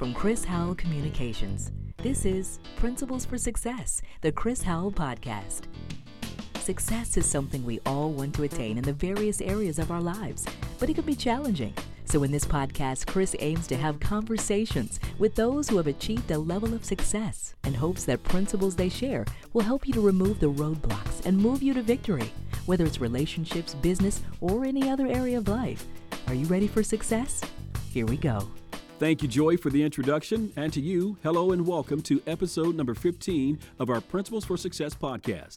from Chris Howell Communications. This is Principles for Success, the Chris Howell Podcast. Success is something we all want to attain in the various areas of our lives, but it can be challenging. So, in this podcast, Chris aims to have conversations with those who have achieved a level of success and hopes that principles they share will help you to remove the roadblocks and move you to victory, whether it's relationships, business, or any other area of life. Are you ready for success? Here we go. Thank you, Joy, for the introduction. And to you, hello and welcome to episode number 15 of our Principles for Success podcast.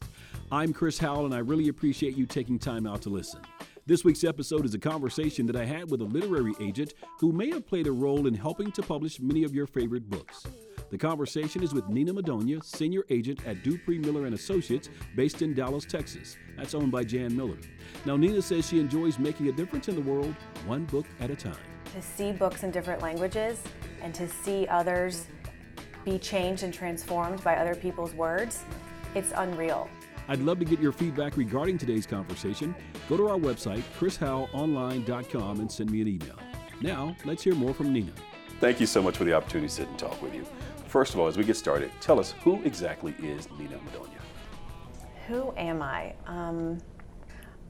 I'm Chris Howell, and I really appreciate you taking time out to listen. This week's episode is a conversation that I had with a literary agent who may have played a role in helping to publish many of your favorite books. The conversation is with Nena Madonia, senior agent at Dupree Miller and Associates, based in Dallas, Texas. That's owned by Jan Miller. Now, Nena says she enjoys making a difference in the world, one book at a time. To see books in different languages and to see others be changed and transformed by other people's words, it's unreal. I'd love to get your feedback regarding today's conversation. Go to our website, chrishowellonline.com, and send me an email. Now, let's hear more from Nena. Thank you so much for the opportunity to sit and talk with you. First of all, as we get started, tell us who exactly is Nena Madonia? Who am I? Um,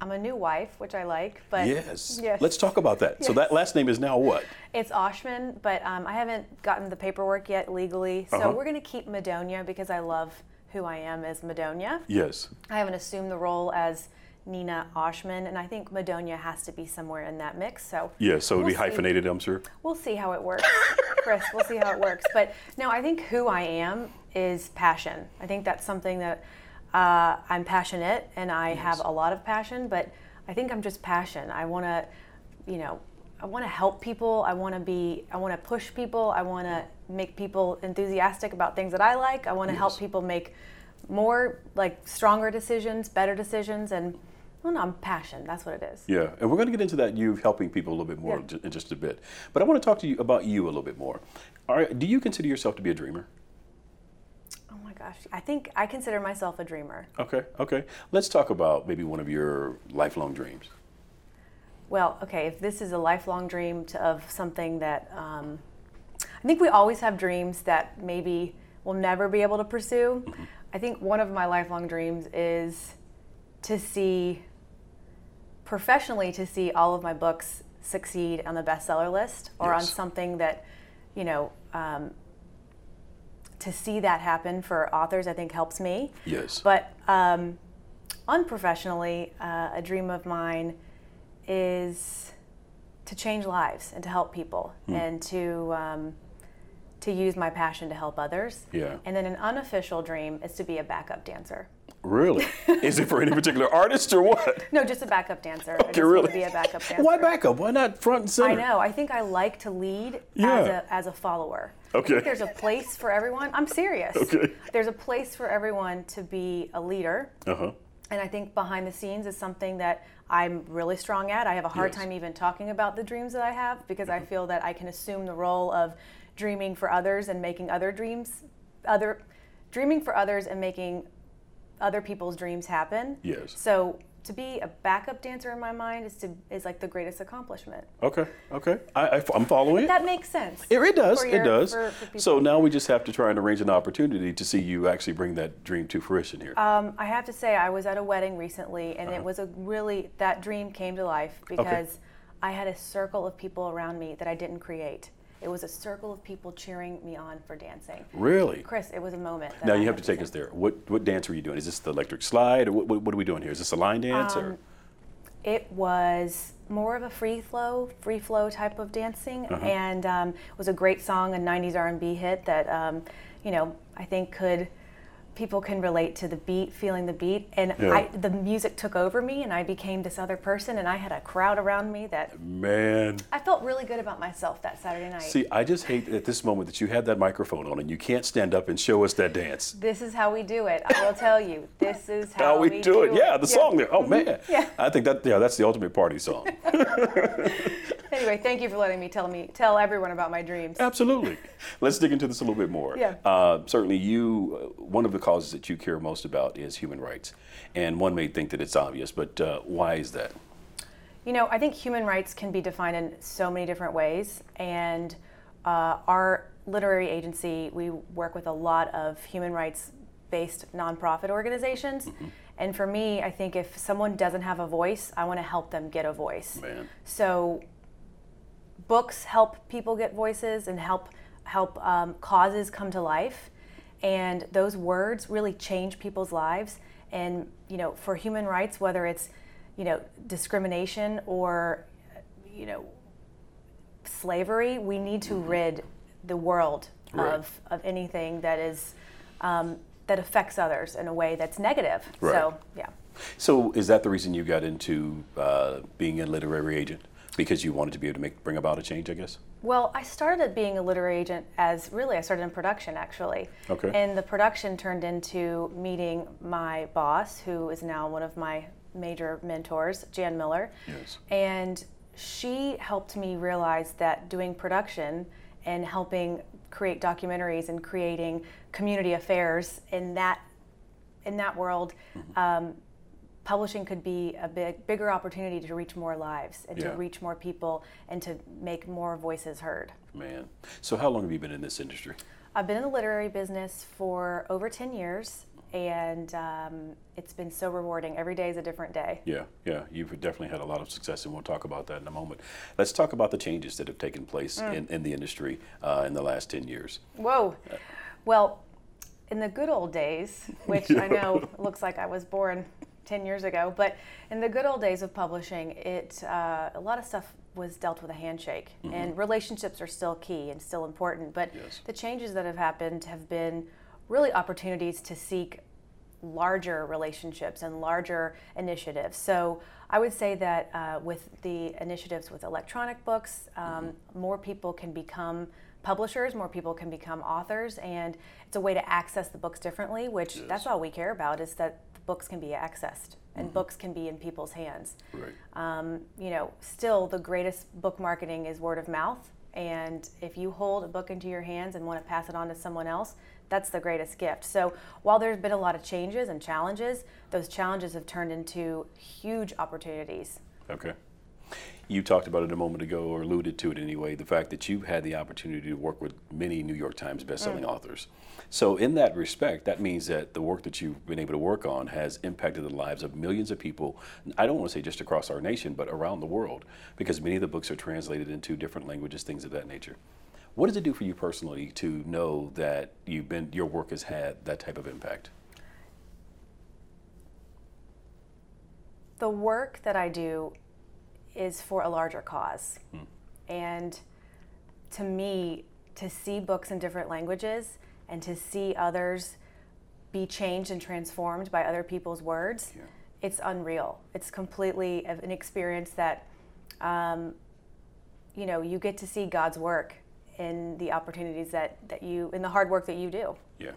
I'm a new wife, which I like, but yes. yes. Let's talk about that. So that last name is now what? It's Oshman, but um, I haven't gotten the paperwork yet legally. So Uh-huh. we're going to keep Madonia because I love who I am as Madonia. Yes. I haven't assumed the role as Nena Oshman, and I think Madonia has to be somewhere in that mix. So Yes. So it would be We'll see. hyphenated, I'm sure. We'll see how it works, Chris. We'll see how it works. But no, I think who I am is passion. I think that's something that uh, I'm passionate and I have a lot of passion, but I think I'm just passion. I want to, you know, I want to help people. I want to be, I want to push people. I want to make people enthusiastic about things that I like. I want to Yes. help people make more, like, stronger decisions, better decisions. And, well, no, I'm passion. That's what it is. Yeah. And we're going to get into that you helping people a little bit more Yeah. in just a bit. But I want to talk to you about you a little bit more. Right. Do you consider yourself to be a dreamer? Gosh. I think I consider myself a dreamer. Okay. Okay. Let's talk about maybe one of your lifelong dreams. Well, okay, if this is a lifelong dream to, of something that um, I think we always have dreams that maybe we'll never be able to pursue. I think one of my lifelong dreams is to see, professionally, to see all of my books succeed on the bestseller list or on something that, you know, um, to see that happen for authors, I think helps me. Yes. But um, unprofessionally, uh, a dream of mine is to change lives and to help people Hmm. and to um, to use my passion to help others. Yeah. And then an unofficial dream is to be a backup dancer. Really? is it for any particular artist or what? No, just a backup dancer. I Okay, really. to be a backup dancer. Why backup? Why not front and center? I know. I think I like to lead as Yeah. a as a follower. I Okay. think there's a place for everyone. I'm serious. Okay. There's a place for everyone to be a leader. Uh huh. And I think behind the scenes is something that I'm really strong at. I have a hard Yes. Time even talking about the dreams that I have because I feel that I can assume the role of dreaming for others and making other dreams, other dreaming for others and making other people's dreams happen. Yes. So to be a backup dancer in my mind is to is like the greatest accomplishment. Okay. Okay. I, I, am following. That makes sense. It, it does. for it does. for- for so now we just have to try and arrange an opportunity to see you actually bring that dream to fruition here. Um, I have to say, I was at a wedding recently, and Uh-huh. it was a really that dream came to life because I had a circle of people around me that I didn't create. It was a circle of people cheering me on for dancing. really? Chris, it was a moment. Now I you have to take us there. What what dance were you doing? Is this the electric slide, or what, what, what are we doing here? Is this a line dance, or Um, It was more of a free flow, free flow type of dancing, Uh-huh. and um, it was a great song, a '90s R&B hit that um, you know I think could people can relate to the beat, feeling the beat, and Yeah. I, the music took over me, and I became this other person, and I had a crowd around me that man? I felt really good about myself that Saturday night. See, I just hate at this moment that you have that microphone on and you can't stand up and show us that dance. this is how we do it. I will tell you, this is how, How we, do it? Yeah, the song there. Oh man. Yeah. I think that yeah, that's the ultimate party song. Anyway, thank you for letting me tell me tell everyone about my dreams. Absolutely. Let's dig into this a little bit more. Yeah. Uh, certainly, you. Uh, one of the causes that you care most about is human rights, and one may think that it's obvious, but uh, why is that? You know, I think human rights can be defined in so many different ways, and uh, our literary agency, we work with a lot of human rights based nonprofit organizations. Mm-hmm. And for me, I think if someone doesn't have a voice, I want to help them get a voice. Man. So books help people get voices and help help um, causes come to life and those words really change people's lives and you know for human rights whether it's you know discrimination or you know slavery we need to mm-hmm. rid the world right. of of anything that is um, that affects others in a way that's negative right. so yeah so is that the reason you got into uh, being a literary agent because you wanted to be able to make bring about a change i guess well, I started being a literary agent as really I started in production actually. Okay. And the production turned into meeting my boss, who is now one of my major mentors, Jan Miller. Yes. And she helped me realize that doing production and helping create documentaries and creating community affairs in that in that world mm-hmm. um, publishing could be a big, bigger opportunity to reach more lives and yeah. to reach more people and to make more voices heard. Man. So, how long have you been in this industry? I've been in the literary business for over 10 years, and um, it's been so rewarding. Every day is a different day. Yeah, yeah. You've definitely had a lot of success, and we'll talk about that in a moment. Let's talk about the changes that have taken place mm. in, in the industry uh, in the last 10 years. Whoa. Well, in the good old days, which I know looks like I was born 10 years ago. But in the good old days of publishing, it uh, a lot of stuff was dealt with a handshake, mm-hmm. and relationships are still key and still important. But yes. the changes that have happened have been really opportunities to seek larger relationships and larger initiatives. So I would say that uh, with the initiatives with electronic books, um, mm-hmm. more people can become publishers, more people can become authors, and it's a way to access the books differently, which yes. that's all we care about is that books can be accessed and mm-hmm. books can be in people's hands. Right. Um, you know, still the greatest book marketing is word of mouth. And if you hold a book into your hands and want to pass it on to someone else, that's the greatest gift. So while there's been a lot of changes and challenges, those challenges have turned into huge opportunities. Okay. You talked about it a moment ago, or alluded to it anyway, the fact that you've had the opportunity to work with many New York Times bestselling mm. authors. So, in that respect, that means that the work that you've been able to work on has impacted the lives of millions of people. I don't want to say just across our nation, but around the world, because many of the books are translated into different languages, things of that nature. What does it do for you personally to know that you've been your work has had that type of impact? The work that I do is for a larger cause. Hmm. And to me, to see books in different languages and to see others be changed and transformed by other people's words, yeah. it's unreal. It's completely an experience that, um, you know, you get to see God's work in the opportunities that, that you, in the hard work that you do. Yeah.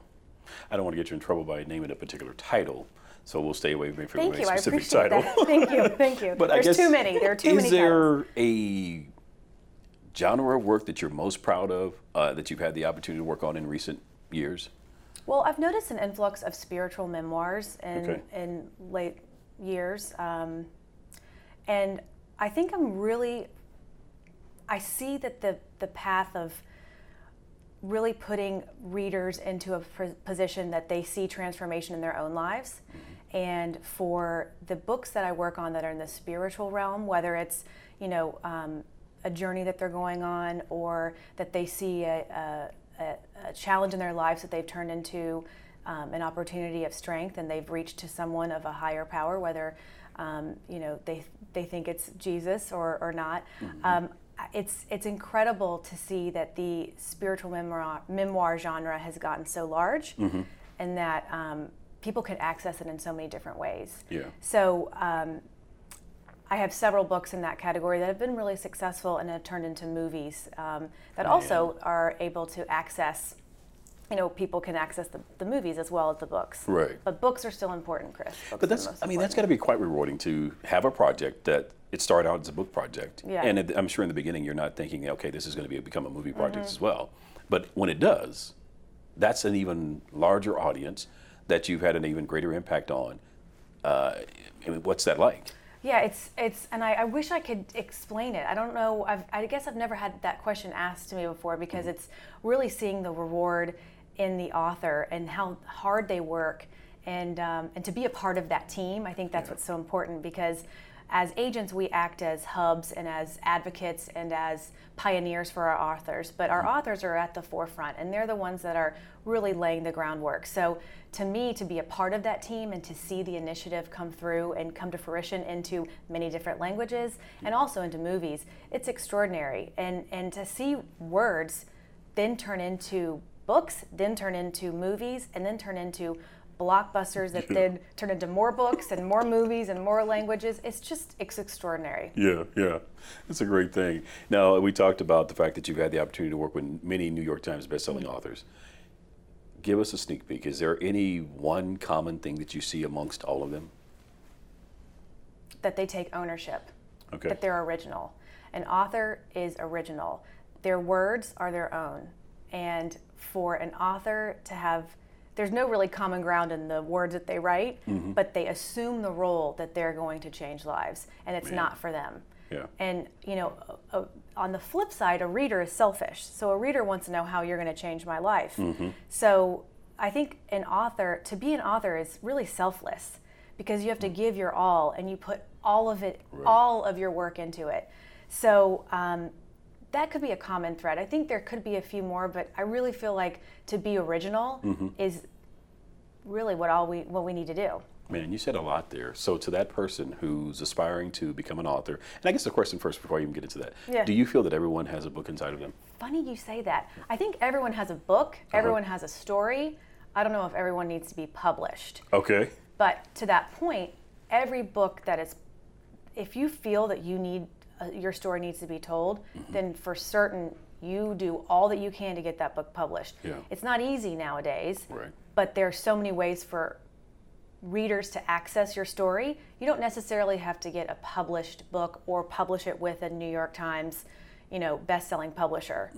I don't want to get you in trouble by naming a particular title, so we'll stay away from thank a you, specific title. thank you, thank you. but There's I guess, too many. There are too is many. Is there titles. a genre of work that you're most proud of uh, that you've had the opportunity to work on in recent years? Well, I've noticed an influx of spiritual memoirs in, okay. in late years. Um, and I think I'm really, I see that the, the path of really putting readers into a position that they see transformation in their own lives. Mm-hmm. And for the books that I work on that are in the spiritual realm, whether it's, you know, um, a journey that they're going on or that they see a, a a, challenge in their lives that they've turned into um, an opportunity of strength and they've reached to someone of a higher power, whether um, you know they they think it's Jesus or, or not. Mm-hmm. Um, it's it's incredible to see that the spiritual memoir, memoir genre has gotten so large, mm-hmm. and that um, people can access it in so many different ways. Yeah. So um, I have several books in that category that have been really successful and have turned into movies um, that oh, also yeah. are able to access. You know, people can access the, the movies as well as the books. Right. But books are still important, Chris. Books but that's, I mean, that's got to be quite rewarding to have a project that it started out as a book project. Yeah. And it, I'm sure in the beginning you're not thinking, okay, this is going to be become a movie project mm-hmm. as well. But when it does, that's an even larger audience that you've had an even greater impact on. Uh, I mean, what's that like? Yeah, it's it's, and I, I wish I could explain it. I don't know. I've, I guess I've never had that question asked to me before because Mm-hmm. it's really seeing the reward in the author and how hard they work, and um, and to be a part of that team. I think that's what's so important because as agents we act as hubs and as advocates and as pioneers for our authors. But our mm-hmm. authors are at the forefront and they're the ones that are really laying the groundwork. So to me, to be a part of that team and to see the initiative come through and come to fruition into many different languages and mm-hmm. also into movies, it's extraordinary. And and to see words then turn into books, then turn into movies, and then turn into blockbusters that then turn into more books and more movies and more languages. It's just it's extraordinary. Yeah, yeah. It's a great thing. Now, we talked about the fact that you've had the opportunity to work with many New York Times bestselling Mm-hmm. authors. Give us a sneak peek. Is there any one common thing that you see amongst all of them? That they take ownership. Okay. That they're original. An author is original. Their words are their own. And for an author to have there's no really common ground in the words that they write, Mm-hmm. but they assume the role that they're going to change lives, and it's not for them. Yeah. And you know, uh, on the flip side, a reader is selfish. So a reader wants to know how you're going to change my life. Mm-hmm. So I think an author, to be an author, is really selfless because you have to give your all, and you put all of it, all of your work into it. So um, that could be a common thread. I think there could be a few more, but I really feel like to be original mm-hmm. is really what all we what we need to do. Man, you said a lot there. So, to that person who's aspiring to become an author, and I guess the question first before I even get into that, Yeah. do you feel that everyone has a book inside of them? Funny you say that. I think everyone has a book, uh-huh. everyone has a story. I don't know if everyone needs to be published. Okay. But to that point, every book that is, if you feel that you need, uh, your story needs to be told, Mm-hmm. then for certain, you do all that you can to get that book published. Yeah. It's not easy nowadays, Right. but there are so many ways for readers to access your story. You don't necessarily have to get a published book or publish it with a New York Times, you know, best-selling publisher.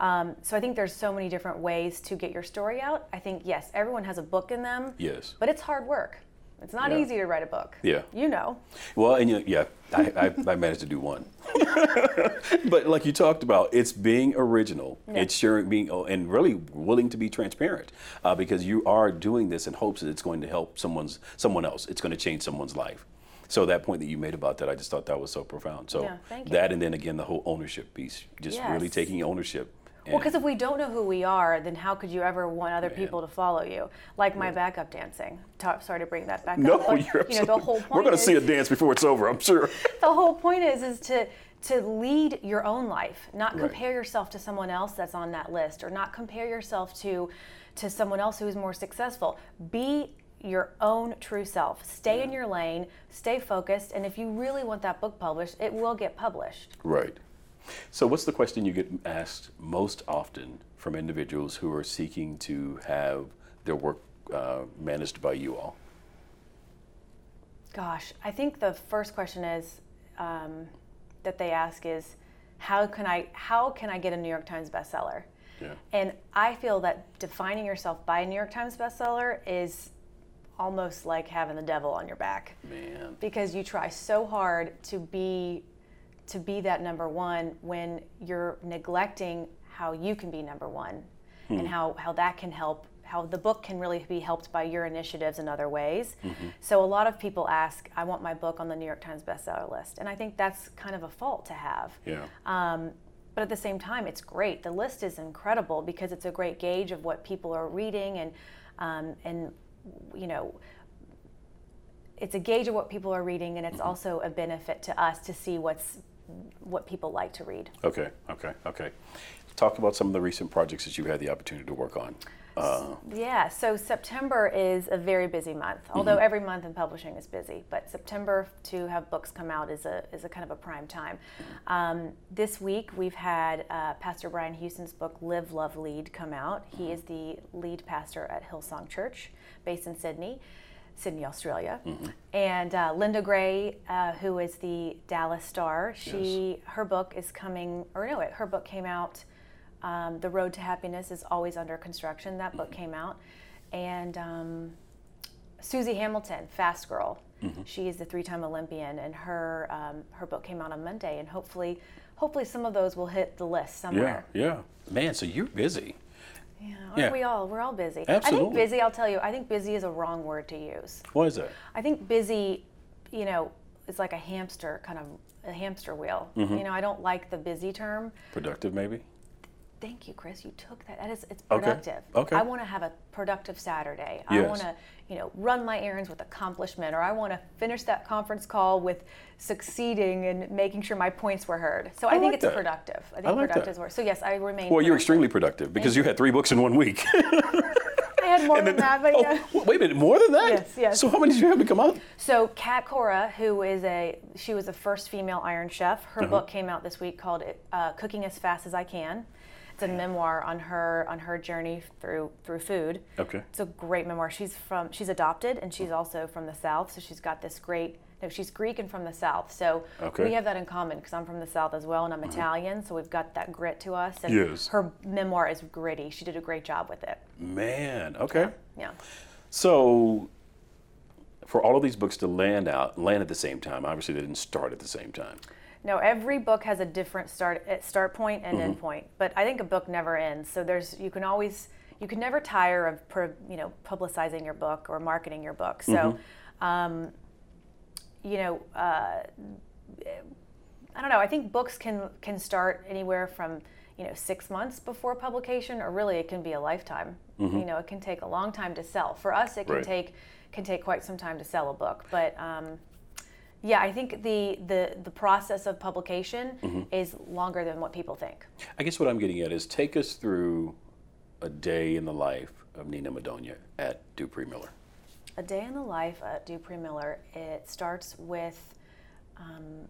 Um, so I think there's so many different ways to get your story out. I think yes, everyone has a book in them. Yes. But it's hard work. It's not Yeah. easy to write a book. Yeah. You know. Well, and you, yeah, I, I, I managed to do one. but like you talked about, it's being original. Yeah. It's sharing, being, oh, and really willing to be transparent, uh, because you are doing this in hopes that it's going to help someone's someone else. It's going to change someone's life. So that point that you made about that, I just thought that was so profound. So Yeah, thank you. that, and then again, the whole ownership piece, just really taking ownership. Well, because if we don't know who we are, then how could you ever want other people to follow you? Like my backup dancing. Sorry to bring that back no, up. but, you're you know, the whole absolutely- point We're going to see a dance before it's over, I'm sure. the whole point is is to to lead your own life, not Right. compare yourself to someone else that's on that list, or not compare yourself to to someone else who's more successful. Be your own true self. Stay in your lane. Stay focused. And if you really want that book published, it will get published. Right. So, what's the question you get asked most often from individuals who are seeking to have their work uh, managed by you all? Gosh, I think the first question is um, that they ask is, how can I how can I get a New York Times bestseller? Yeah. And I feel that defining yourself by a New York Times bestseller is almost like having the devil on your back Man. because you try so hard to be to be that number one when you're neglecting how you can be number one and how, how that can help how the book can really be helped by your initiatives in other ways. So a lot of people ask i want my book on the new york times bestseller list. And i think that's kind of a fault to have. Yeah. um, but at the same time, it's great. The list is incredible because it's a great gauge of what people are reading, and um, and you know, it's a gauge of what people are reading, and it's also a benefit to us to see what's what people like to read. okay. Okay. Okay. Talk about some of the recent projects that you had the opportunity to work on. Uh, Yeah, so September is a very busy month. Although every month in publishing is busy, but September to have books come out is a is a kind of a prime time. Um, this week we've had uh, Pastor Brian Houston's book "Live, Love, Lead" come out. He is the lead pastor at Hillsong Church, based in Sydney. Sydney, Australia, and uh, Linda Gray, uh, who is the Dallas Star. She her book is coming, or no, it, her book came out um, the Road to Happiness is always under construction. That book came out, and um, Suzy Hamilton, Fast Girl. She is the three-time Olympian, and her um, her book came out on Monday, and hopefully, hopefully some of those will hit the list Yeah, somewhere. yeah. Man, so you're busy. Yeah, aren't Yeah. we all? We're all busy. I Absolutely. think busy. I'll tell you. I think busy is a wrong word to use. What is that? I think busy, you know, is like a hamster, kind of a hamster wheel. Mm-hmm. You know, I don't like the busy term. Productive, maybe? Thank you, Chris. You took that. That is, it's productive. Okay. okay. I want to have a productive Saturday. Yes. I want to, you know, run my errands with accomplishment, or I want to finish that conference call with succeeding and making sure my points were heard. So I, I think like it's that. productive. I think I like productive that. is. So yes, I remain. Well, you're extremely productive because you had three books in one week. I had more than that, but oh, yeah. wait a minute, more than that? Yes, yes. So how many did you have to come out? So Cat Cora, who is a she was the first female Iron Chef. Her Uh-huh. book came out this week called uh, "Cooking as Fast as I Can." It's a memoir on her on her journey through through food. Okay. It's a great memoir. She's from she's adopted and she's also from the South, so she's got this great. No, she's Greek and from the South, so Okay. We have that in common because I'm from the South as well, and I'm mm-hmm. Italian, so we've got that grit to us. And Yes. her memoir is gritty. She did a great job with it. Man, okay. Yeah. So for all of these books to land out, land at the same time, obviously they didn't start at the same time. No, every book has a different start uh, start point and Mm-hmm. end point. But I think a book never ends. So there's you can always you can never tire of you know publicizing your book or marketing your book. So, Mm-hmm. um, you know, uh, I don't know. I think books can can start anywhere from you know six months before publication, or really it can be a lifetime. You know, it can take a long time to sell. For us, it can Mm-hmm. Right. take can take quite some time to sell a book, but. Um, yeah, I think the, the, the process of publication Mm-hmm. is longer than what people think. I guess what I'm getting at is take us through a day in the life of Nena Madonia at Dupree Miller. A day in the life at Dupree Miller, it starts with um,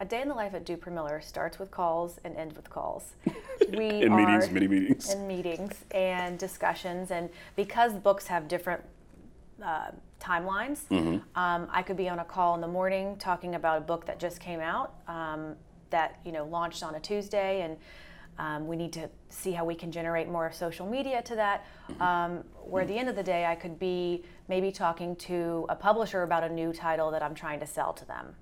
a day in the life at Dupree Miller starts with calls and ends with calls. We In meetings, many meetings. in meetings and discussions, and because books have different uh, timelines, Mm-hmm. um, I could be on a call in the morning talking about a book that just came out um, that you know launched on a Tuesday, and um, we need to see how we can generate more social media to that. Mm-hmm. Um, where at the end of the day, I could be maybe talking to a publisher about a new title that I'm trying to sell to them.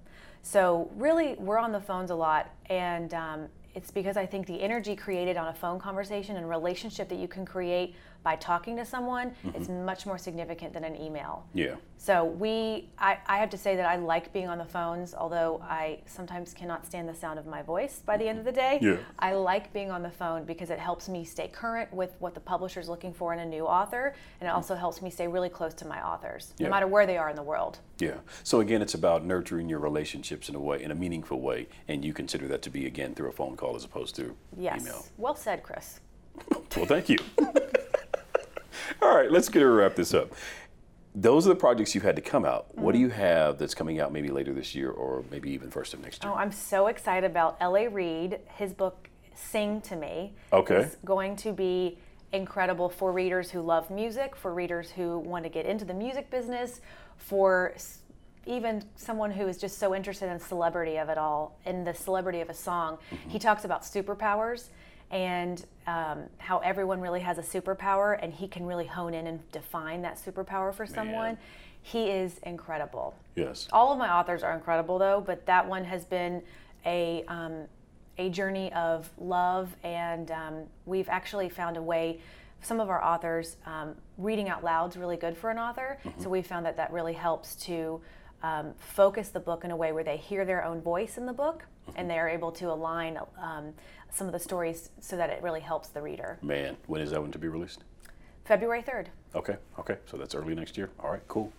So really, we're on the phones a lot, and um, it's because I think the energy created on a phone conversation and relationship that you can create by talking to someone is mm-hmm. much more significant than an email. Yeah. So we, I, I have to say that I like being on the phones, although I sometimes cannot stand the sound of my voice by the end of the day. Yeah. I like being on the phone because it helps me stay current with what the publisher is looking for in a new author, and it mm-hmm. also helps me stay really close to my authors, Yeah. no matter where they are in the world. Yeah. So again, it's about nurturing your relationships in a way, in a meaningful way, and you consider that to be again through a phone call as opposed to Yes. email. Well said, Chris. Well, thank you. All right, let's get to wrap this up. Those are the projects you've had to come out. What do Mm-hmm. you have that's coming out maybe later this year or maybe even first of next year? Oh, I'm so excited about L.A. Reid. His book, Sing to Me, Okay. is going to be incredible for readers who love music, for readers who want to get into the music business, for even someone who is just so interested in celebrity of it all, in the celebrity of a song. Mm-hmm. He talks about superpowers and um, how everyone really has a superpower, and he can really hone in and define that superpower for someone. He is incredible. yes. All of my authors are incredible, though, but that one has been a um, a journey of love, and um, we've actually found a way. Some of our authors um, reading out loud is really good for an author, so we found that that really helps to um, focus the book in a way where they hear their own voice in the book, and they are able to align um, some of the stories so that it really helps the reader. Man, when is that one to be released? February third. Okay, okay. So that's early next year. All right, cool.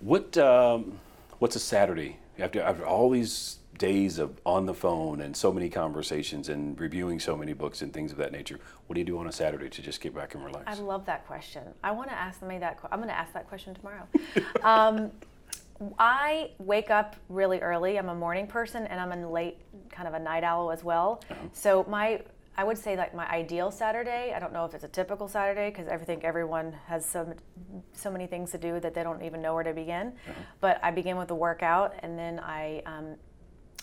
What um, what's a Saturday after after all these days of on the phone and so many conversations and reviewing so many books and things of that nature? What do you do on a Saturday to just get back and relax? I love that question. I want to ask me that. I'm going to ask that question tomorrow. um, I wake up really early. I'm a morning person, and I'm a late, kind of a night owl as well. So my, I would say like my ideal Saturday. I don't know if it's a typical Saturday because I think everyone has so so many things to do that they don't even know where to begin. But I begin with a workout, and then I. Um,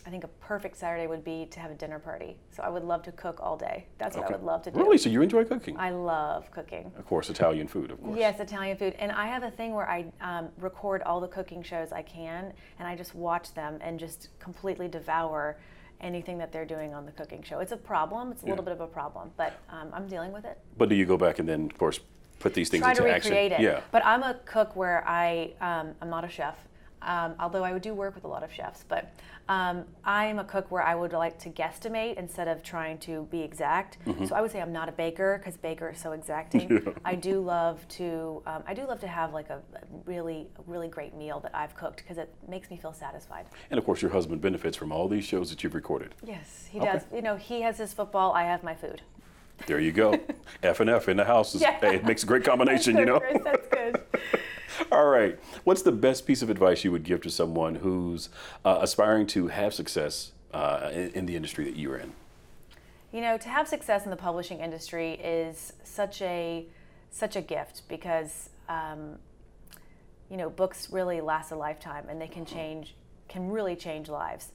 I think a perfect Saturday would be to have a dinner party. So I would love to cook all day. That's what I would love to do. Really? So you enjoy cooking? I love cooking. of course, Italian food, of course. Yes, Italian food. And I have a thing where I um, record all the cooking shows I can, and I just watch them and just completely devour anything that they're doing on the cooking show. It's a problem. It's a little bit of a problem, but um, I'm dealing with it. But do you go back and then, of course, put these things Try to into action? recreate it. Yeah. But I'm a cook where I um, I'm not a chef. Um, although I do work with a lot of chefs, but um, I'm a cook where I would like to guesstimate instead of trying to be exact. Mm-hmm. So I would say I'm not a baker because baker is so exacting. I do love to um, I do love to have like a a really really great meal that I've cooked because it makes me feel satisfied. And of course, your husband benefits from all these shows that you've recorded. Yes, he Okay. does. You know, he has his football. I have my food. There you go. F and F in the house. Is, Yeah. hey, it makes a great combination, you know? Chris, that's good. All right. What's the best piece of advice you would give to someone who's uh, aspiring to have success uh, in, in the industry that you're in? You know, to have success in the publishing industry is such a such a gift because um, you know books really last a lifetime and they can change can really change lives.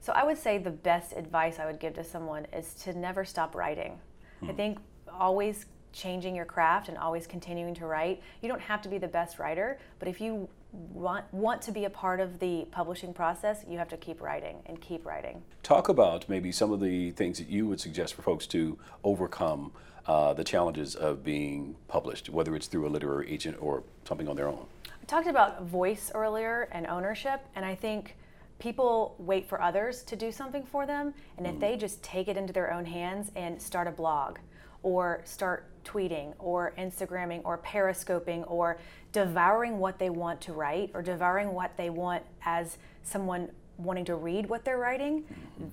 So I would say the best advice I would give to someone is to never stop writing. I think always changing your craft and always continuing to write. You don't have to be the best writer, but if you want want to be a part of the publishing process, you have to keep writing and keep writing. Talk about maybe some of the things that you would suggest for folks to overcome uh, the challenges of being published, whether it's through a literary agent or something on their own. I talked about voice earlier and ownership, and I think people wait for others to do something for them. And if they just take it into their own hands and start a blog, or start tweeting, or Instagramming, or periscoping, or devouring what they want to write, or devouring what they want as someone wanting to read what they're writing,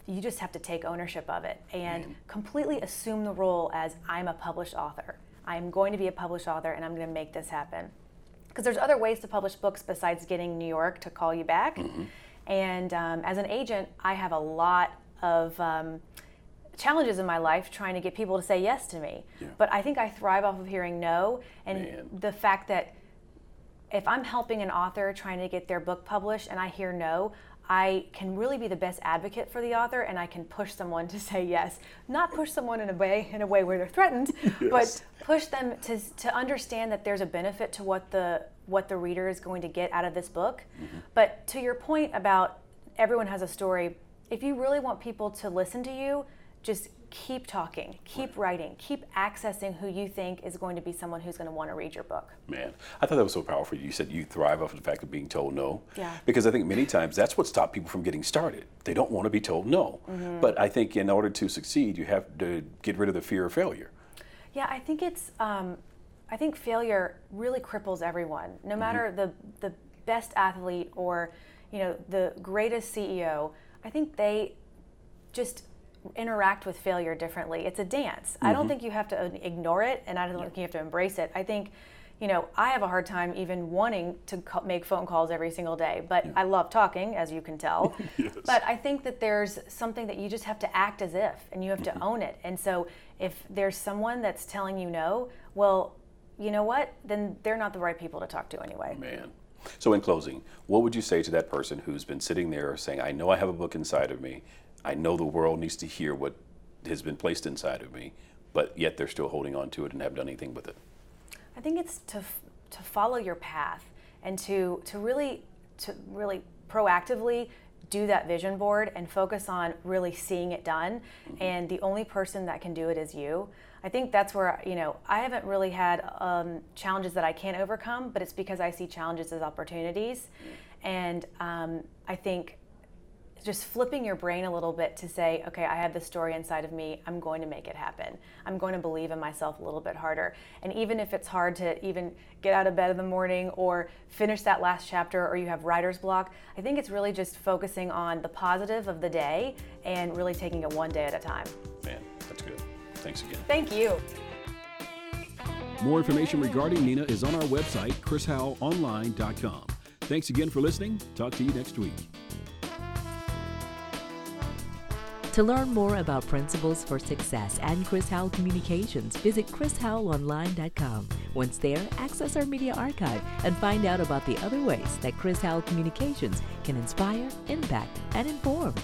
you just have to take ownership of it and completely assume the role as I'm a published author. I'm going to be a published author and I'm going to make this happen because there's other ways to publish books besides getting New York to call you back. And um, as an agent, I have a lot of um, challenges in my life trying to get people to say yes to me. But I think I thrive off of hearing no, and Man. the fact that if I'm helping an author trying to get their book published and I hear no, I can really be the best advocate for the author and I can push someone to say yes. Not push someone in a way in a way where they're threatened, but push them to, to understand that there's a benefit to what the what the reader is going to get out of this book. Mm-hmm. But to your point about everyone has a story, if you really want people to listen to you, just keep talking, keep writing, keep accessing who you think is going to be someone who's going to want to read your book. Man, I thought that was so powerful. You said you thrive off of the fact of being told no. Yeah. Because I think many times that's what stops people from getting started. They don't want to be told no. Mm-hmm. But I think in order to succeed, you have to get rid of the fear of failure. Yeah, I think it's. Um, I think failure really cripples everyone, no matter the the best athlete or, you know, the greatest CEO. I think they just interact with failure differently. It's a dance. I don't mm-hmm. think you have to ignore it, and I don't think you have to embrace it. I think. You know, I have a hard time even wanting to ca- make phone calls every single day, but I love talking, as you can tell. But I think that there's something that you just have to act as if, and you have to mm-hmm. own it. And so, if there's someone that's telling you no, well, you know what? Then they're not the right people to talk to anyway. Man. So, in closing, what would you say to that person who's been sitting there saying, I know I have a book inside of me, I know the world needs to hear what has been placed inside of me, but yet they're still holding on to it and haven't done anything with it? I think it's to to follow your path and to to really to really proactively do that vision board and focus on really seeing it done. And the only person that can do it is you. I think that's where you know I haven't really had um, challenges that I can't overcome, but it's because I see challenges as opportunities, and um, I think just flipping your brain a little bit to say, okay, I have this story inside of me. I'm going to make it happen. I'm going to believe in myself a little bit harder. And even if it's hard to even get out of bed in the morning or finish that last chapter or you have writer's block, I think it's really just focusing on the positive of the day and really taking it one day at a time. Man, that's good. Thanks again. Thank you. More information regarding Nena is on our website, chrishowellonline.com. Thanks again for listening. Talk to you next week. To learn more about Principles for Success and Chris Howell Communications, visit chrishowellonline.com. Once there, access our media archive and find out about the other ways that Chris Howell Communications can inspire, impact, and inform.